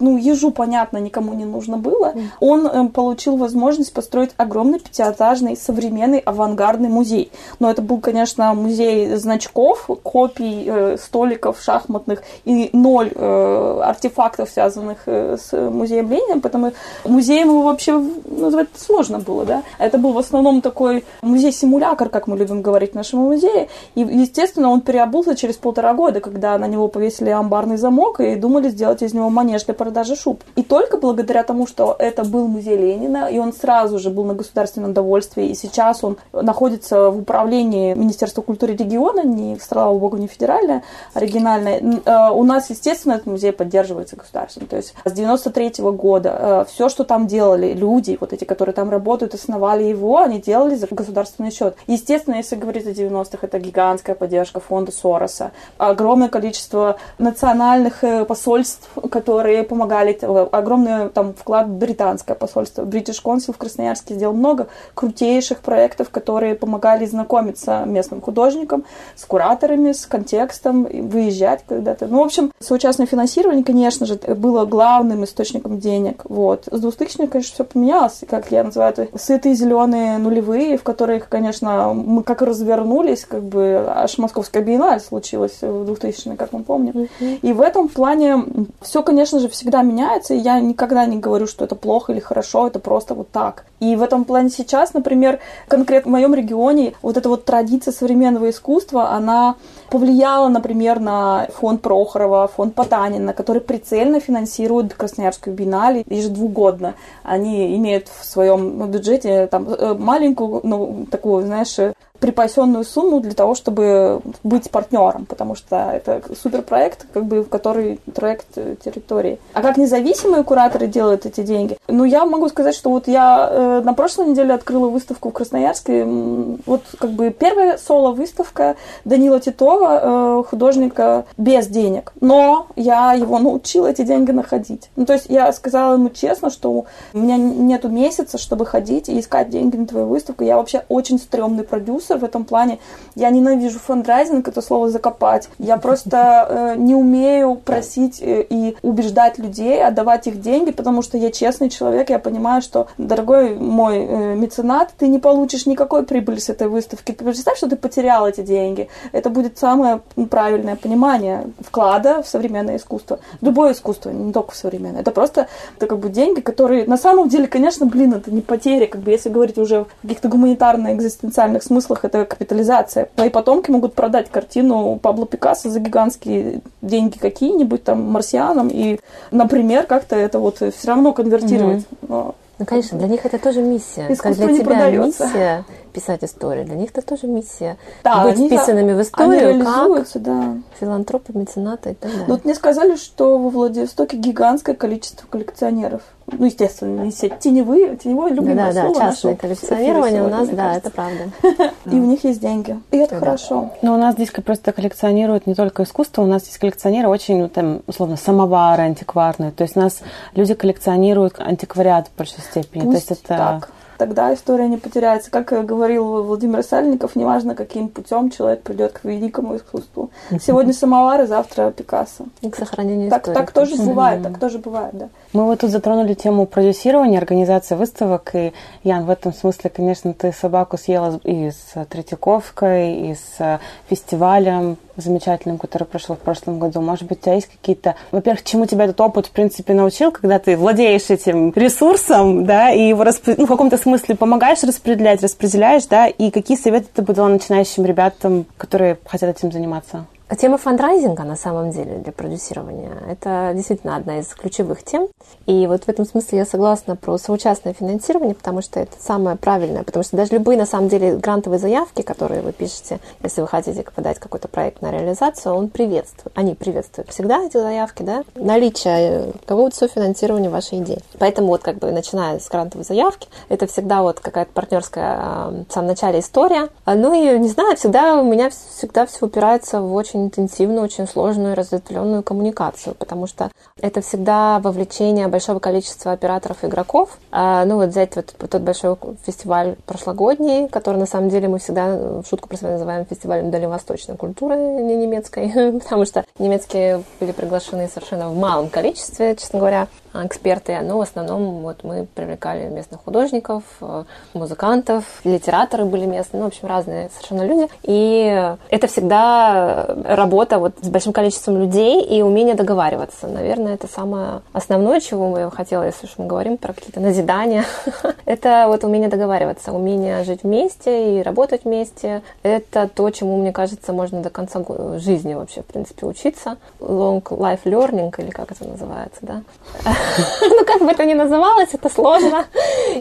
ну, ежу, понятно, никому не нужно было, он э, получил возможность построить огромный пятиэтажный современный авангардный музей. Но это был, конечно, музей значков, копий э, столиков шахматных и ноль э, артефактов, связанных э, с музеем Ленина, потому музеем его вообще назвать сложно было, да. Это был в основном такой музей-симулятор, как мы любим говорить в нашем музее, и, естественно, он переобулся через полтора года, когда на него повесили повесили амбарный замок и думали сделать из него манеж для продажи шуб. И только благодаря тому, что это был музей Ленина, и он сразу же был на государственном довольстве, и сейчас он находится в управлении Министерства культуры региона, не, слава богу, не федеральное, а региональное, э, у нас, естественно, этот музей поддерживается государством. То есть с 93 -го года э, все, что там делали люди, вот эти, которые там работают, основали его, они делали за государственный счет. Естественно, если говорить о 90-х, это гигантская поддержка фонда Сороса, огромное количество национальных э, посольств, которые помогали. Огромный там вклад британское посольство. British Council в Красноярске сделал много крутейших проектов, которые помогали знакомиться местным художникам, с кураторами, с контекстом, выезжать когда-то. Ну, в общем, соучастное финансирование, конечно же, было главным источником денег. Вот. С 2000 конечно, все поменялось. Как я называю это, сытые зеленые нулевые, в которых, конечно, мы как развернулись, как бы аж Московская биеннале случилась в 2000 как мы помним. И в этом плане все, конечно же, всегда меняется, и я никогда не говорю, что это плохо или хорошо, это просто вот так. И в этом плане сейчас, например, конкретно в моем регионе вот эта вот традиция современного искусства, она повлияла, например, на фонд Прохорова, фонд Потанина, который прицельно финансирует Красноярскую биеннале ежедвугодно. Они имеют в своем бюджете там э, маленькую, ну, такую, знаешь, припасенную сумму для того, чтобы быть партнером, потому что это суперпроект, как бы, в который проект э, территории. А как независимые кураторы делают эти деньги? Ну, я могу сказать, что вот я э, на прошлой неделе открыла выставку в Красноярске. Вот как бы первая соло-выставка Данила Титова, э, художника без денег. Но я его научила эти деньги находить. Ну, то есть я сказала ему честно, что у меня нету месяца, чтобы ходить и искать деньги на твою выставку. Я вообще очень стрёмный продюсер в этом плане. Я ненавижу фандрайзинг, это слово закопать. Я просто э, не умею просить э, и убеждать людей, отдавать их деньги, потому что я честный человек, я понимаю, что, дорогой мой э, меценат, ты не получишь никакой прибыли с этой выставки. Представь, что ты потерял эти деньги. Это будет самое правильное понимание вклада в современное искусство. Любое искусство, не только современное. Это просто это как бы деньги, которые на самом деле, конечно, блин, это не потери, как бы если говорить уже в каких-то гуманитарно-экзистенциальных смыслах, это капитализация. Мои потомки могут продать картину Пабло Пикассо за гигантские деньги какие-нибудь, там, марсианам, и, например, как-то это вот все равно конвертировать. Mm-hmm. Но... Ну, конечно, для них это тоже миссия. Искусство как для тебя продается. миссия писать историю, для них это тоже миссия. Да, Быть вписанными в историю, как да. филантропы, меценаты и так далее. Ну, вот мне сказали, что во Владивостоке гигантское количество коллекционеров ну, естественно, не все теневые, теневое любимое да, слово. Да, частное коллекционирование у нас, да, это правда. И у них есть деньги. И это хорошо. Но у нас здесь просто коллекционируют не только искусство, у нас здесь коллекционеры очень, ну, там, условно, самовары антикварные. То есть у нас люди коллекционируют антиквариат в большей степени. То есть это тогда история не потеряется. Как говорил Владимир Сальников, неважно, каким путем человек придет к великому искусству. Сегодня самовары, завтра Пикассо. И к сохранению так, истории. Так тоже бывает, так тоже бывает, да. Мы вот тут затронули тему продюсирования, организации выставок, и, Ян, в этом смысле, конечно, ты собаку съела и с Третьяковкой, и с фестивалем замечательным, который прошел в прошлом году. Может быть, у тебя есть какие-то... Во-первых, чему тебя этот опыт, в принципе, научил, когда ты владеешь этим ресурсом, да, и его расп... ну, в каком-то смысле помогаешь распределять, распределяешь, да, и какие советы ты бы дала начинающим ребятам, которые хотят этим заниматься? Тема фандрайзинга на самом деле для продюсирования – это действительно одна из ключевых тем. И вот в этом смысле я согласна про соучастное финансирование, потому что это самое правильное. Потому что даже любые, на самом деле, грантовые заявки, которые вы пишете, если вы хотите подать какой-то проект на реализацию, он приветствует. Они приветствуют всегда эти заявки, да, наличие какого-то софинансирования вашей идеи. Поэтому вот как бы начиная с грантовой заявки, это всегда вот какая-то партнерская в самом начале история. Ну и, не знаю, всегда у меня всегда все упирается в очень очень интенсивную, очень сложную разветвленную коммуникацию, потому что это всегда вовлечение большого количества операторов и игроков. А, ну вот взять вот тот большой фестиваль прошлогодний, который на самом деле мы всегда в шутку про себя называем фестивалем дальневосточной культуры, не немецкой, потому что немецкие были приглашены совершенно в малом количестве, честно говоря эксперты, но в основном вот мы привлекали местных художников, э, музыкантов, литераторы были местные, ну, в общем, разные совершенно люди. И это всегда работа вот с большим количеством людей и умение договариваться. Наверное, это самое основное, чего я хотела, если уж мы говорим про какие-то назидания. это вот умение договариваться, умение жить вместе и работать вместе. Это то, чему, мне кажется, можно до конца жизни вообще, в принципе, учиться. Long life learning, или как это называется, да? ну, как бы это ни называлось, это сложно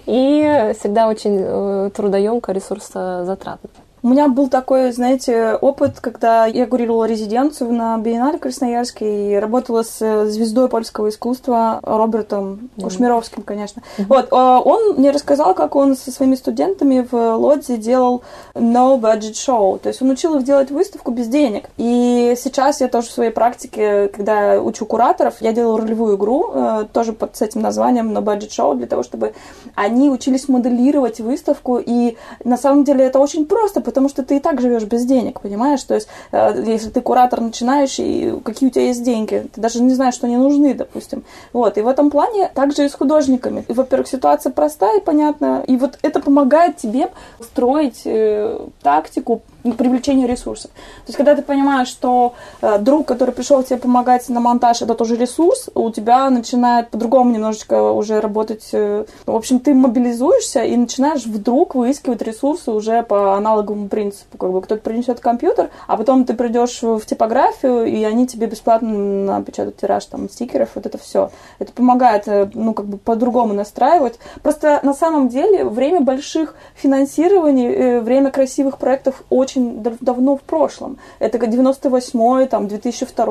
и всегда очень э, трудоемко, ресурсозатратно. У меня был такой, знаете, опыт, когда я курировала резиденцию на Биеннале Красноярске и работала с звездой польского искусства Робертом mm-hmm. Кушмировским, конечно. Mm-hmm. Вот, а, он мне рассказал, как он со своими студентами в Лодзе делал no budget show, то есть он учил их делать выставку без денег. И сейчас я тоже в своей практике, когда учу кураторов, я делаю ролевую игру, э, тоже под с этим названием no budget show, для того, чтобы они учились моделировать выставку, и на самом деле это очень просто, потому что ты и так живешь без денег, понимаешь? То есть, э, если ты куратор начинающий, какие у тебя есть деньги? Ты даже не знаешь, что они нужны, допустим. Вот, и в этом плане также и с художниками. Во-первых, ситуация простая и понятная, и вот это помогает тебе строить э, тактику привлечение ресурсов. То есть, когда ты понимаешь, что э, друг, который пришел тебе помогать на монтаж, это тоже ресурс, у тебя начинает по-другому немножечко уже работать. Э, в общем, ты мобилизуешься и начинаешь вдруг выискивать ресурсы уже по аналоговому принципу. Как бы кто-то принесет компьютер, а потом ты придешь в типографию, и они тебе бесплатно напечатают тираж там стикеров, вот это все. Это помогает, э, ну, как бы по-другому настраивать. Просто на самом деле время больших финансирований, э, время красивых проектов очень давно в прошлом. Это 98-й, там, 2002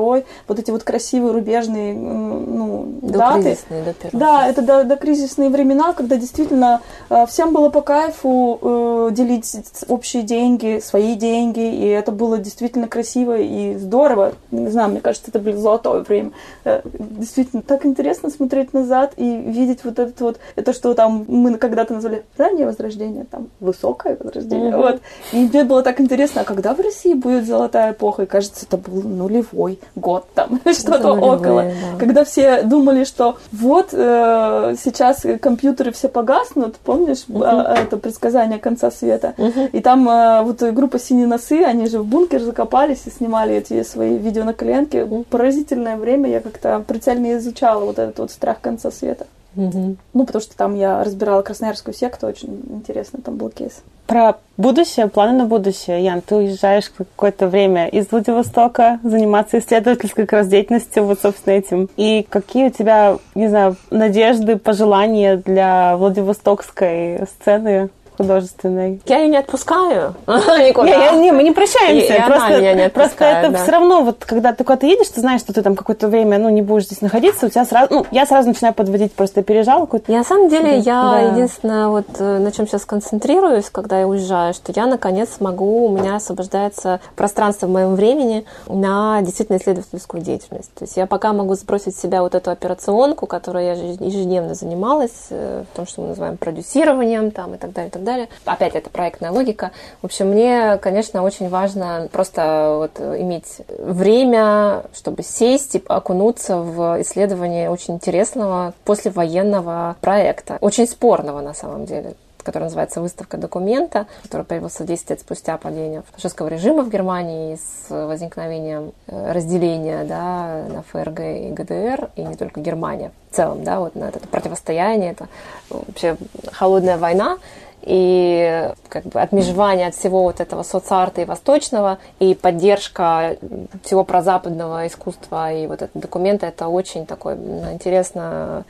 вот эти вот красивые рубежные ну, до даты. Кризисные, до да, это до, до кризисные времена, когда действительно э, всем было по кайфу э, делить общие деньги, свои деньги, и это было действительно красиво и здорово. Не знаю, мне кажется, это было золотое время. Э, действительно, так интересно смотреть назад и видеть вот этот вот, это что там мы когда-то назвали раннее возрождение, там высокое возрождение. Mm-hmm. Вот. И мне было так интересно, а когда в России будет золотая эпоха? И кажется, это был нулевой год там, что-то около. Да. Когда все думали, что вот э, сейчас компьютеры все погаснут, помнишь uh-huh. это предсказание конца света? Uh-huh. И там э, вот группа «Синие носы», они же в бункер закопались и снимали эти свои видео на коленке. Поразительное время, я как-то прицельно изучала вот этот вот страх конца света. Угу. Ну, потому что там я разбирала красноярскую секту, очень интересно там был кейс. Про будущее, планы на будущее. Ян, ты уезжаешь какое-то время из Владивостока заниматься исследовательской как раз деятельностью, вот, собственно, этим. И какие у тебя, не знаю, надежды, пожелания для Владивостокской сцены? Художественной. Я ее не отпускаю никуда. Не, я, не, мы не прощаемся. И, просто, она меня не просто это да. все равно, вот когда ты куда-то едешь, ты знаешь, что ты там какое-то время, ну, не будешь здесь находиться, у тебя сразу, ну, я сразу начинаю подводить, просто переезжал какой-то. Я, на самом деле, я да. единственное, вот э, на чем сейчас концентрируюсь, когда я уезжаю, что я, наконец, могу, у меня освобождается пространство в моем времени на действительно исследовательскую деятельность. То есть я пока могу сбросить с себя вот эту операционку, которой я ежедневно занималась, э, в том, что мы называем продюсированием там, и так далее, и так далее. Опять это проектная логика. В общем, мне, конечно, очень важно просто вот иметь время, чтобы сесть и окунуться в исследование очень интересного послевоенного проекта. Очень спорного на самом деле который называется «Выставка документа», который появился 10 лет спустя падения фашистского режима в Германии с возникновением э, разделения да, на ФРГ и ГДР, и не только Германия в целом, да, вот на это противостояние, это вообще холодная война, и как бы отмежевание от всего вот этого соцарта и восточного, и поддержка всего прозападного искусства и вот этого документа, это очень такой интересно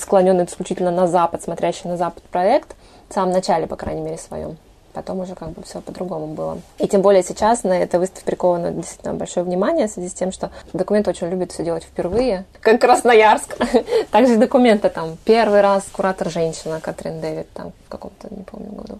склоненный исключительно на Запад, смотрящий на Запад проект, в самом начале, по крайней мере, своем. Потом уже как бы все по-другому было. И тем более сейчас на этой выставке приковано действительно большое внимание в связи с тем, что документ очень любит все делать впервые, как Красноярск. Также документы там первый раз куратор женщина Катрин Дэвид там в каком-то, не помню, году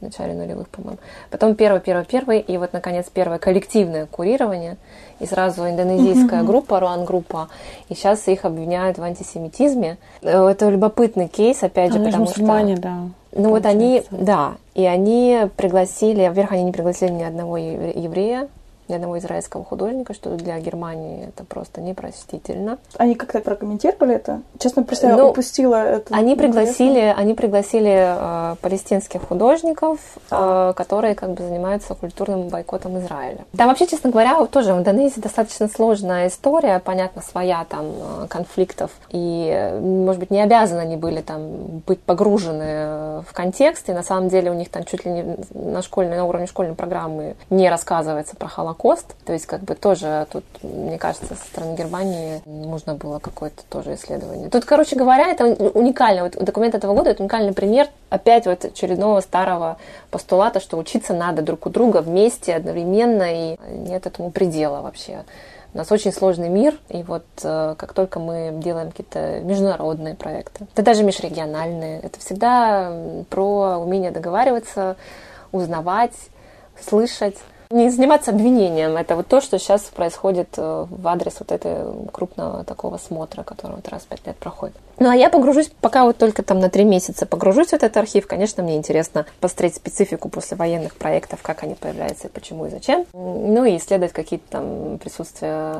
в начале нулевых, по-моему. Потом первый, первый, первый, и вот, наконец, первое коллективное курирование, и сразу индонезийская mm-hmm. группа, Руан-группа, и сейчас их обвиняют в антисемитизме. Э, это любопытный кейс, опять же, Они потому же мусульмане, да. Ну вот они, да, и они пригласили, во-первых, они не пригласили ни одного еврея, ни одного израильского художника, что для Германии это просто непростительно. Они как-то прокомментировали это? Честно, просто ну, я упустила это. Они пригласили, они пригласили э, палестинских художников, э, которые как бы занимаются культурным бойкотом Израиля. Там вообще, честно говоря, тоже в Индонезии достаточно сложная история, понятно, своя там э, конфликтов, и, может быть, не обязаны они были там быть погружены в контекст, и на самом деле у них там чуть ли не на, школьной, на уровне школьной программы не рассказывается про Холокост, Холокост. То есть, как бы тоже тут, мне кажется, со стороны Германии нужно было какое-то тоже исследование. Тут, короче говоря, это уникально. Вот документ этого года это уникальный пример опять вот очередного старого постулата, что учиться надо друг у друга вместе, одновременно, и нет этому предела вообще. У нас очень сложный мир, и вот э, как только мы делаем какие-то международные проекты, это даже межрегиональные, это всегда про умение договариваться, узнавать, слышать не заниматься обвинением. Это вот то, что сейчас происходит э, в адрес вот этого крупного такого смотра, который вот раз в пять лет проходит. Ну, а я погружусь, пока вот только там на три месяца погружусь в этот архив, конечно, мне интересно посмотреть специфику после военных проектов, как они появляются, и почему и зачем. Ну, и исследовать какие-то там присутствия,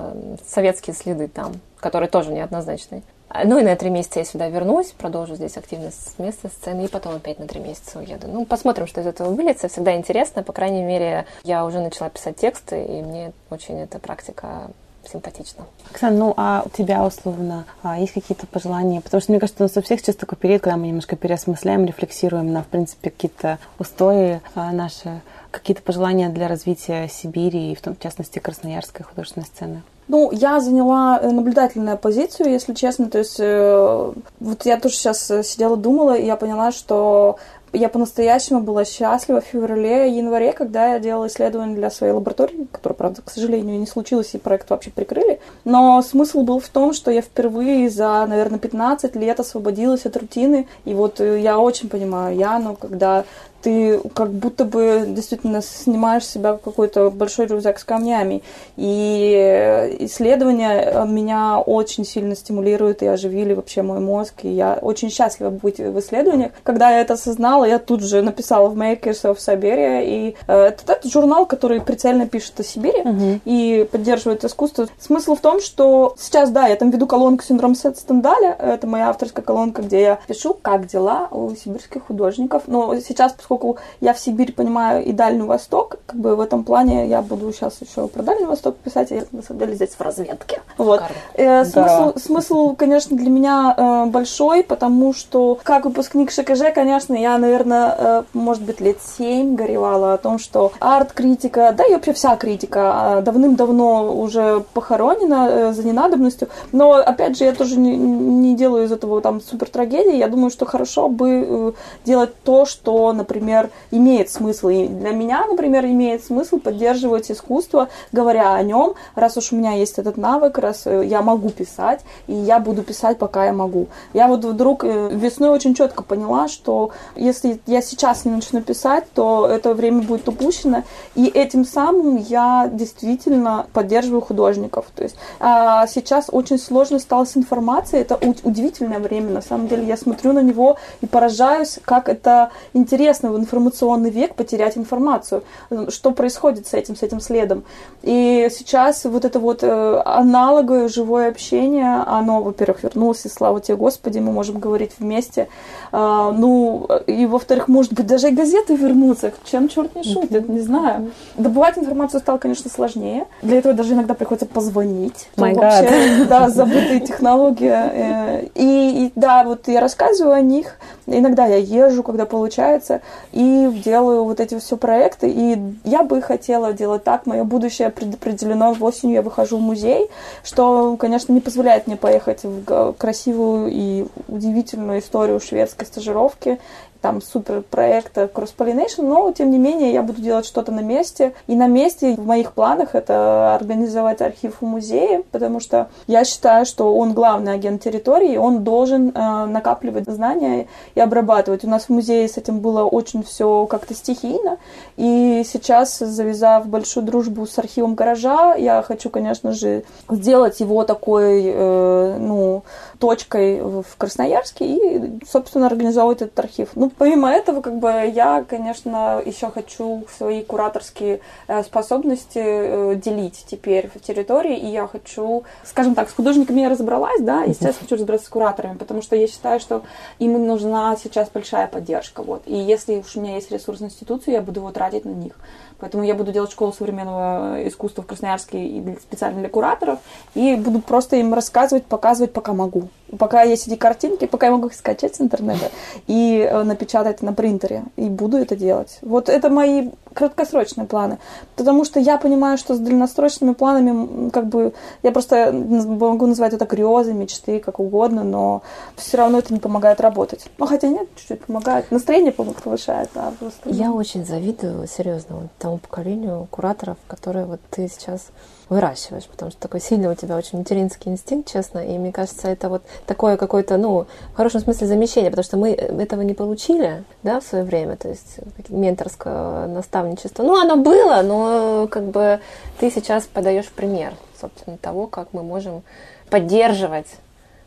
советские следы там, которые тоже неоднозначные. Ну и на три месяца я сюда вернусь, продолжу здесь активность с места сцены, и потом опять на три месяца уеду. Ну, посмотрим, что из этого выльется. Всегда интересно. По крайней мере, я уже начала писать тексты, и мне очень эта практика симпатично. Оксана, ну а у тебя условно а, есть какие-то пожелания? Потому что мне кажется, у нас у всех сейчас такой период, когда мы немножко переосмысляем, рефлексируем на, в принципе, какие-то устои а, наши, какие-то пожелания для развития Сибири и в том в частности красноярской художественной сцены. Ну, я заняла э, наблюдательную позицию, если честно. То есть, э, вот я тоже сейчас э, сидела, думала, и я поняла, что я по-настоящему была счастлива в феврале-январе, когда я делала исследование для своей лаборатории, которая, правда, к сожалению, не случилось, и проект вообще прикрыли. Но смысл был в том, что я впервые за, наверное, 15 лет освободилась от рутины. И вот я очень понимаю Яну, когда ты как будто бы действительно снимаешь с себя какой-то большой рюкзак с камнями. И исследования меня очень сильно стимулируют и оживили вообще мой мозг. И я очень счастлива быть в исследованиях. Когда я это осознала, я тут же написала в Makers of Siberia. И э, это, это журнал, который прицельно пишет о Сибири uh-huh. и поддерживает искусство. Смысл в том, что сейчас, да, я там веду колонку «Синдром Сет Стендаля». Это моя авторская колонка, где я пишу, как дела у сибирских художников. Но сейчас, поскольку поскольку я в Сибирь понимаю и Дальний Восток, как бы в этом плане я буду сейчас еще про Дальний Восток писать, я на самом деле здесь в разведке. Вот. Э, смысл, да. смысл, конечно, для меня э, большой, потому что как выпускник ШКЖ, конечно, я, наверное, э, может быть, лет семь горевала о том, что арт-критика, да и вообще вся критика э, давным-давно уже похоронена э, за ненадобностью, но, опять же, я тоже не, не делаю из этого там супер трагедии, я думаю, что хорошо бы э, делать то, что, например, например, имеет смысл. И для меня, например, имеет смысл поддерживать искусство, говоря о нем, раз уж у меня есть этот навык, раз э, я могу писать, и я буду писать, пока я могу. Я вот вдруг э, весной очень четко поняла, что если я сейчас не начну писать, то это время будет упущено, и этим самым я действительно поддерживаю художников. То есть а сейчас очень сложно стало с информацией, это удивительное время, на самом деле. Я смотрю на него и поражаюсь, как это интересно в информационный век потерять информацию. Что происходит с этим, с этим следом? И сейчас вот это вот э, аналоговое живое общение, оно, во-первых, вернулось, и слава тебе, Господи, мы можем говорить вместе. А, ну, и, во-вторых, может быть, даже и газеты вернутся. Чем черт не шутит, не знаю. Добывать информацию стало, конечно, сложнее. Для этого даже иногда приходится позвонить. My вообще, да, забытые технологии. Э, и, и да, вот я рассказываю о них. Иногда я езжу, когда получается и делаю вот эти все проекты. И я бы хотела делать так. Мое будущее предопределено. Осенью я выхожу в музей, что, конечно, не позволяет мне поехать в красивую и удивительную историю шведской стажировки там супер проекта Cross Pollination, но тем не менее я буду делать что-то на месте. И на месте в моих планах это организовать архив в музее, потому что я считаю, что он главный агент территории, он должен э, накапливать знания и обрабатывать. У нас в музее с этим было очень все как-то стихийно, и сейчас, завязав большую дружбу с архивом гаража, я хочу, конечно же, сделать его такой, э, ну, точкой в Красноярске и, собственно, организовывать этот архив. Ну, помимо этого, как бы я, конечно, еще хочу свои кураторские э, способности э, делить теперь в территории, и я хочу, скажем так, с художниками я разобралась, да, и сейчас хочу разобраться с кураторами, потому что я считаю, что им нужна сейчас большая поддержка, вот. И если уж у меня есть ресурс институции, я буду его тратить на них. Поэтому я буду делать школу современного искусства в Красноярске специально для кураторов, и буду просто им рассказывать, показывать, пока могу пока есть эти картинки, пока я могу их скачать с интернета и э, напечатать на принтере. И буду это делать. Вот это мои краткосрочные планы. Потому что я понимаю, что с дальносрочными планами, как бы, я просто могу назвать это грезы, мечты, как угодно, но все равно это не помогает работать. Ну, хотя нет, чуть-чуть помогает. Настроение повышает, да, просто. Я очень завидую, серьезно, вот тому поколению кураторов, которые вот ты сейчас выращиваешь, потому что такой сильный у тебя очень материнский инстинкт, честно, и мне кажется, это вот такое какое-то, ну, в хорошем смысле замещение, потому что мы этого не получили, да, в свое время, то есть менторское наставничество. Ну, оно было, но как бы ты сейчас подаешь пример, собственно, того, как мы можем поддерживать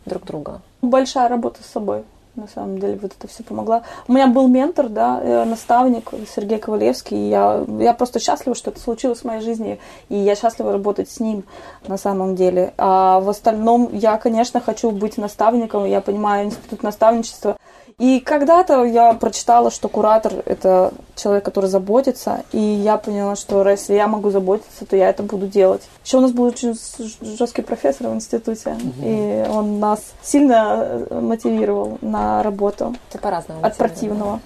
друг друга. Большая работа с собой на самом деле, вот это все помогла. У меня был ментор, да, э, наставник Сергей Ковалевский, и я, я просто счастлива, что это случилось в моей жизни, и я счастлива работать с ним на самом деле. А в остальном я, конечно, хочу быть наставником, я понимаю институт наставничества, и когда-то я прочитала, что куратор – это человек, который заботится, и я поняла, что если я могу заботиться, то я это буду делать. Еще у нас был очень жесткий профессор в институте, угу. и он нас сильно э, мотивировал на работу. Это по-разному. От противного.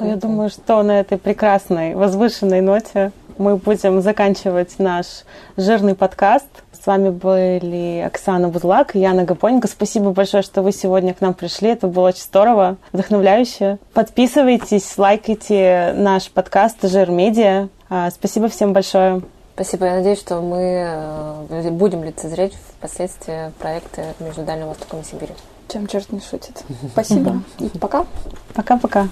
Я думаю, что на этой прекрасной, возвышенной ноте мы будем заканчивать наш жирный подкаст. С вами были Оксана Бузлак и Яна Гапоненко. Спасибо большое, что вы сегодня к нам пришли. Это было очень здорово, вдохновляюще. Подписывайтесь, лайкайте наш подкаст «Жир Медиа». А, спасибо всем большое. Спасибо. Я надеюсь, что мы э, будем лицезреть впоследствии проекты между Дальним Востоком и Сибирью. Чем черт не шутит. Спасибо и пока. Пока-пока.